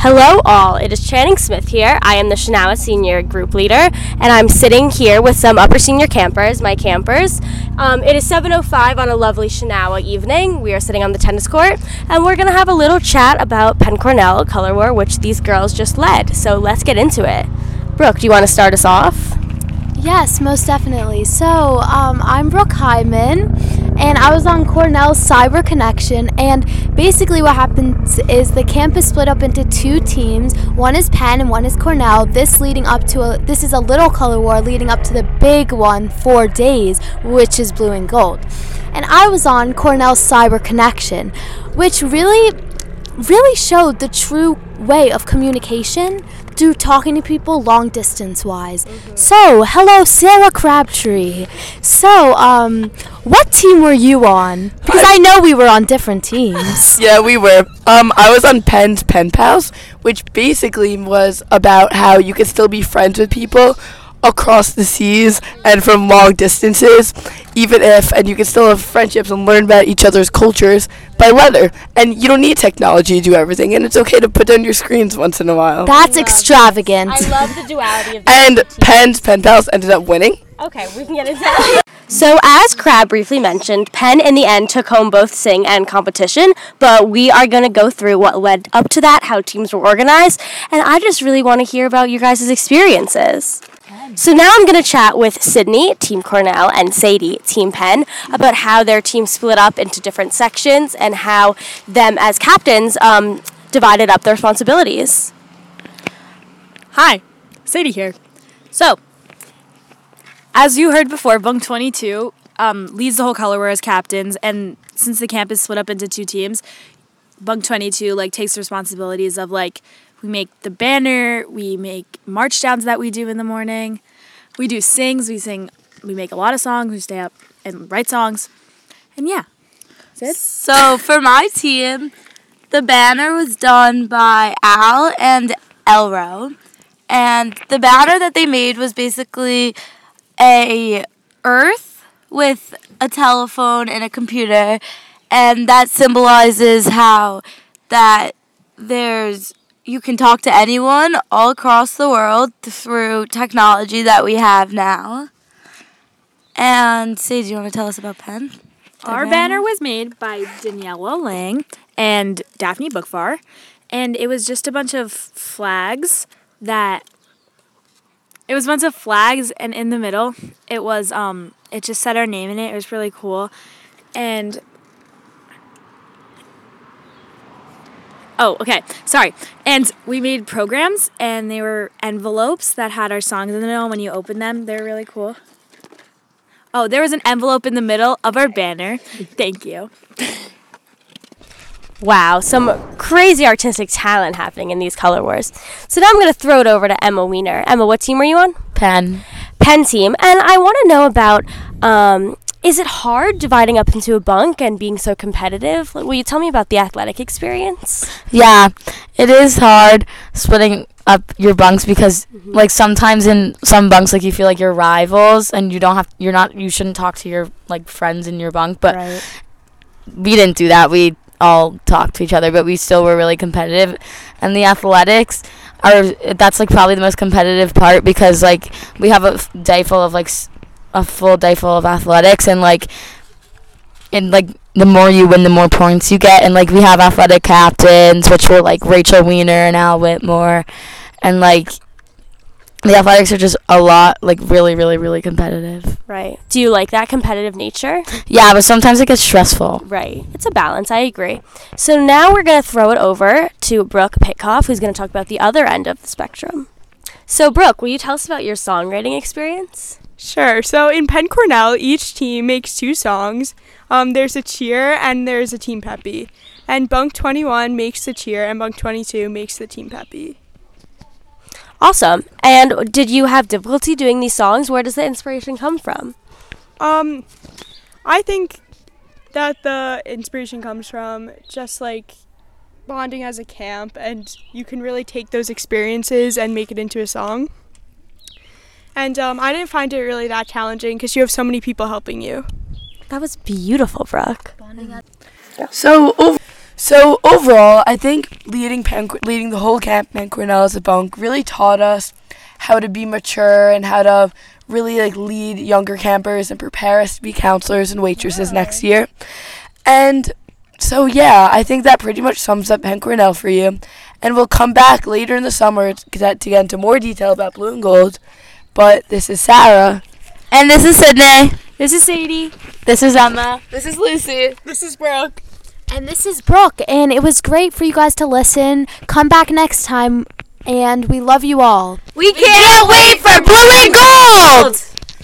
Hello, all. It is Channing Smith here. I am the Shanawa Senior Group Leader, and I'm sitting here with some upper senior campers, my campers. Um, it is 7:05 on a lovely Shanawa evening. We are sitting on the tennis court, and we're gonna have a little chat about Penn Cornell Color War, which these girls just led. So let's get into it. Brooke, do you want to start us off? Yes, most definitely. So, um, I'm Brooke Hyman, and I was on Cornell's Cyber Connection. And basically, what happens is the campus split up into two teams. One is Penn, and one is Cornell. This leading up to a this is a little color war leading up to the big one, four days, which is blue and gold. And I was on Cornell's Cyber Connection, which really really showed the true way of communication through talking to people long distance wise. So, hello, Sarah Crabtree. So, um, what team were you on? Because I know we were on different teams. Yeah, we were. Um, I was on Penn's Pen Pals, which basically was about how you could still be friends with people across the seas and from long distances, even if, and you can still have friendships and learn about each other's cultures by letter. And you don't need technology to do everything, and it's okay to put down your screens once in a while. That's extravagant. I love the duality of and Penn's Pen Pals ended up winning. Okay, we can get into that. So, as Crab briefly mentioned, Penn in the end took home both sing and competition, but we are going to go through what led up to that, how teams were organized, and I just really want to hear about your guys' experiences. So now I'm going to chat with Sydney, Team Cornell, and Sadie, Team Penn, about how their team split up into different sections and how them as captains um, divided up their responsibilities. Hi, Sadie here. So, as you heard before, Bunk 22 um, leads the whole color war as captains, and since the camp is split up into two teams, Bunk 22 like takes responsibilities of like we make the banner, we make march downs that we do in the morning, we do sings, we sing, we make a lot of songs, we stay up and write songs, and yeah. So for my team, the banner was done by Al and Elro. And the banner that they made was basically a earth with a telephone and a computer and that symbolizes how that there's you can talk to anyone all across the world through technology that we have now. And say, do you want to tell us about Penn? Our banner was made by Daniela Lang and Daphne Bookfar, and it was just a bunch of flags that. It was a bunch of flags, and in the middle, it was um, it just said our name in it. It was really cool, and. Oh, okay. Sorry. And we made programs, and they were envelopes that had our songs in the middle. When you open them, they're really cool. Oh, there was an envelope in the middle of our banner. Thank you. Wow, some crazy artistic talent happening in these color wars. So now I'm going to throw it over to Emma Wiener. Emma, what team are you on? Penn. Penn team. And I want to know about um, is it hard dividing up into a bunk and being so competitive? Will you tell me about the athletic experience? Yeah, it is hard splitting up your bunks because mm-hmm. like sometimes in some bunks like you feel like you're rivals and you don't have you're not you shouldn't talk to your like friends in your bunk but we didn't do that we all talked to each other but we still were really competitive and the athletics are that's like probably the most competitive part because like we have a f- day full of like s- a full day full of athletics and like and like the more you win the more points you get and like we have athletic captains which were like Rachel Weiner and Al Whitmore and like the athletics are just a lot like really really really competitive Right. Do you like that competitive nature? yeah but sometimes it gets stressful Right. It's a balance. I agree. So now we're going to throw it over to Brooke Pitkoff, who's going to talk about the other end of the spectrum. So, Brooke, will you tell us about your songwriting experience? Sure. So in Penn Cornell, each team makes two songs. Um, there's a cheer and there's a team peppy. And Bunk 21 makes the cheer and Bunk 22 makes the team peppy. Awesome. And did you have difficulty doing these songs? Where does the inspiration come from? Um, I think that the inspiration comes from just like bonding as a camp, and you can really take those experiences and make it into a song. And um, I didn't find it really that challenging because you have so many people helping you. That was beautiful, Brooke. So, ov- So overall, I think leading Penn, leading the whole camp Penn Cornell as a bunk really taught us how to be mature and how to really like lead younger campers and prepare us to be counselors and waitresses next year. And so yeah, I think that pretty much sums up Penn Cornell for you. And we'll come back later in the summer to get, to get into more detail about blue and gold. But this is Sarah. And this is Sydney. This is Sadie. This is Emma. This is Lucy. This is Brooke. And this is Brooke, and it was great for you guys to listen. Come back next time, and we love you all. We can't wait for blue and gold!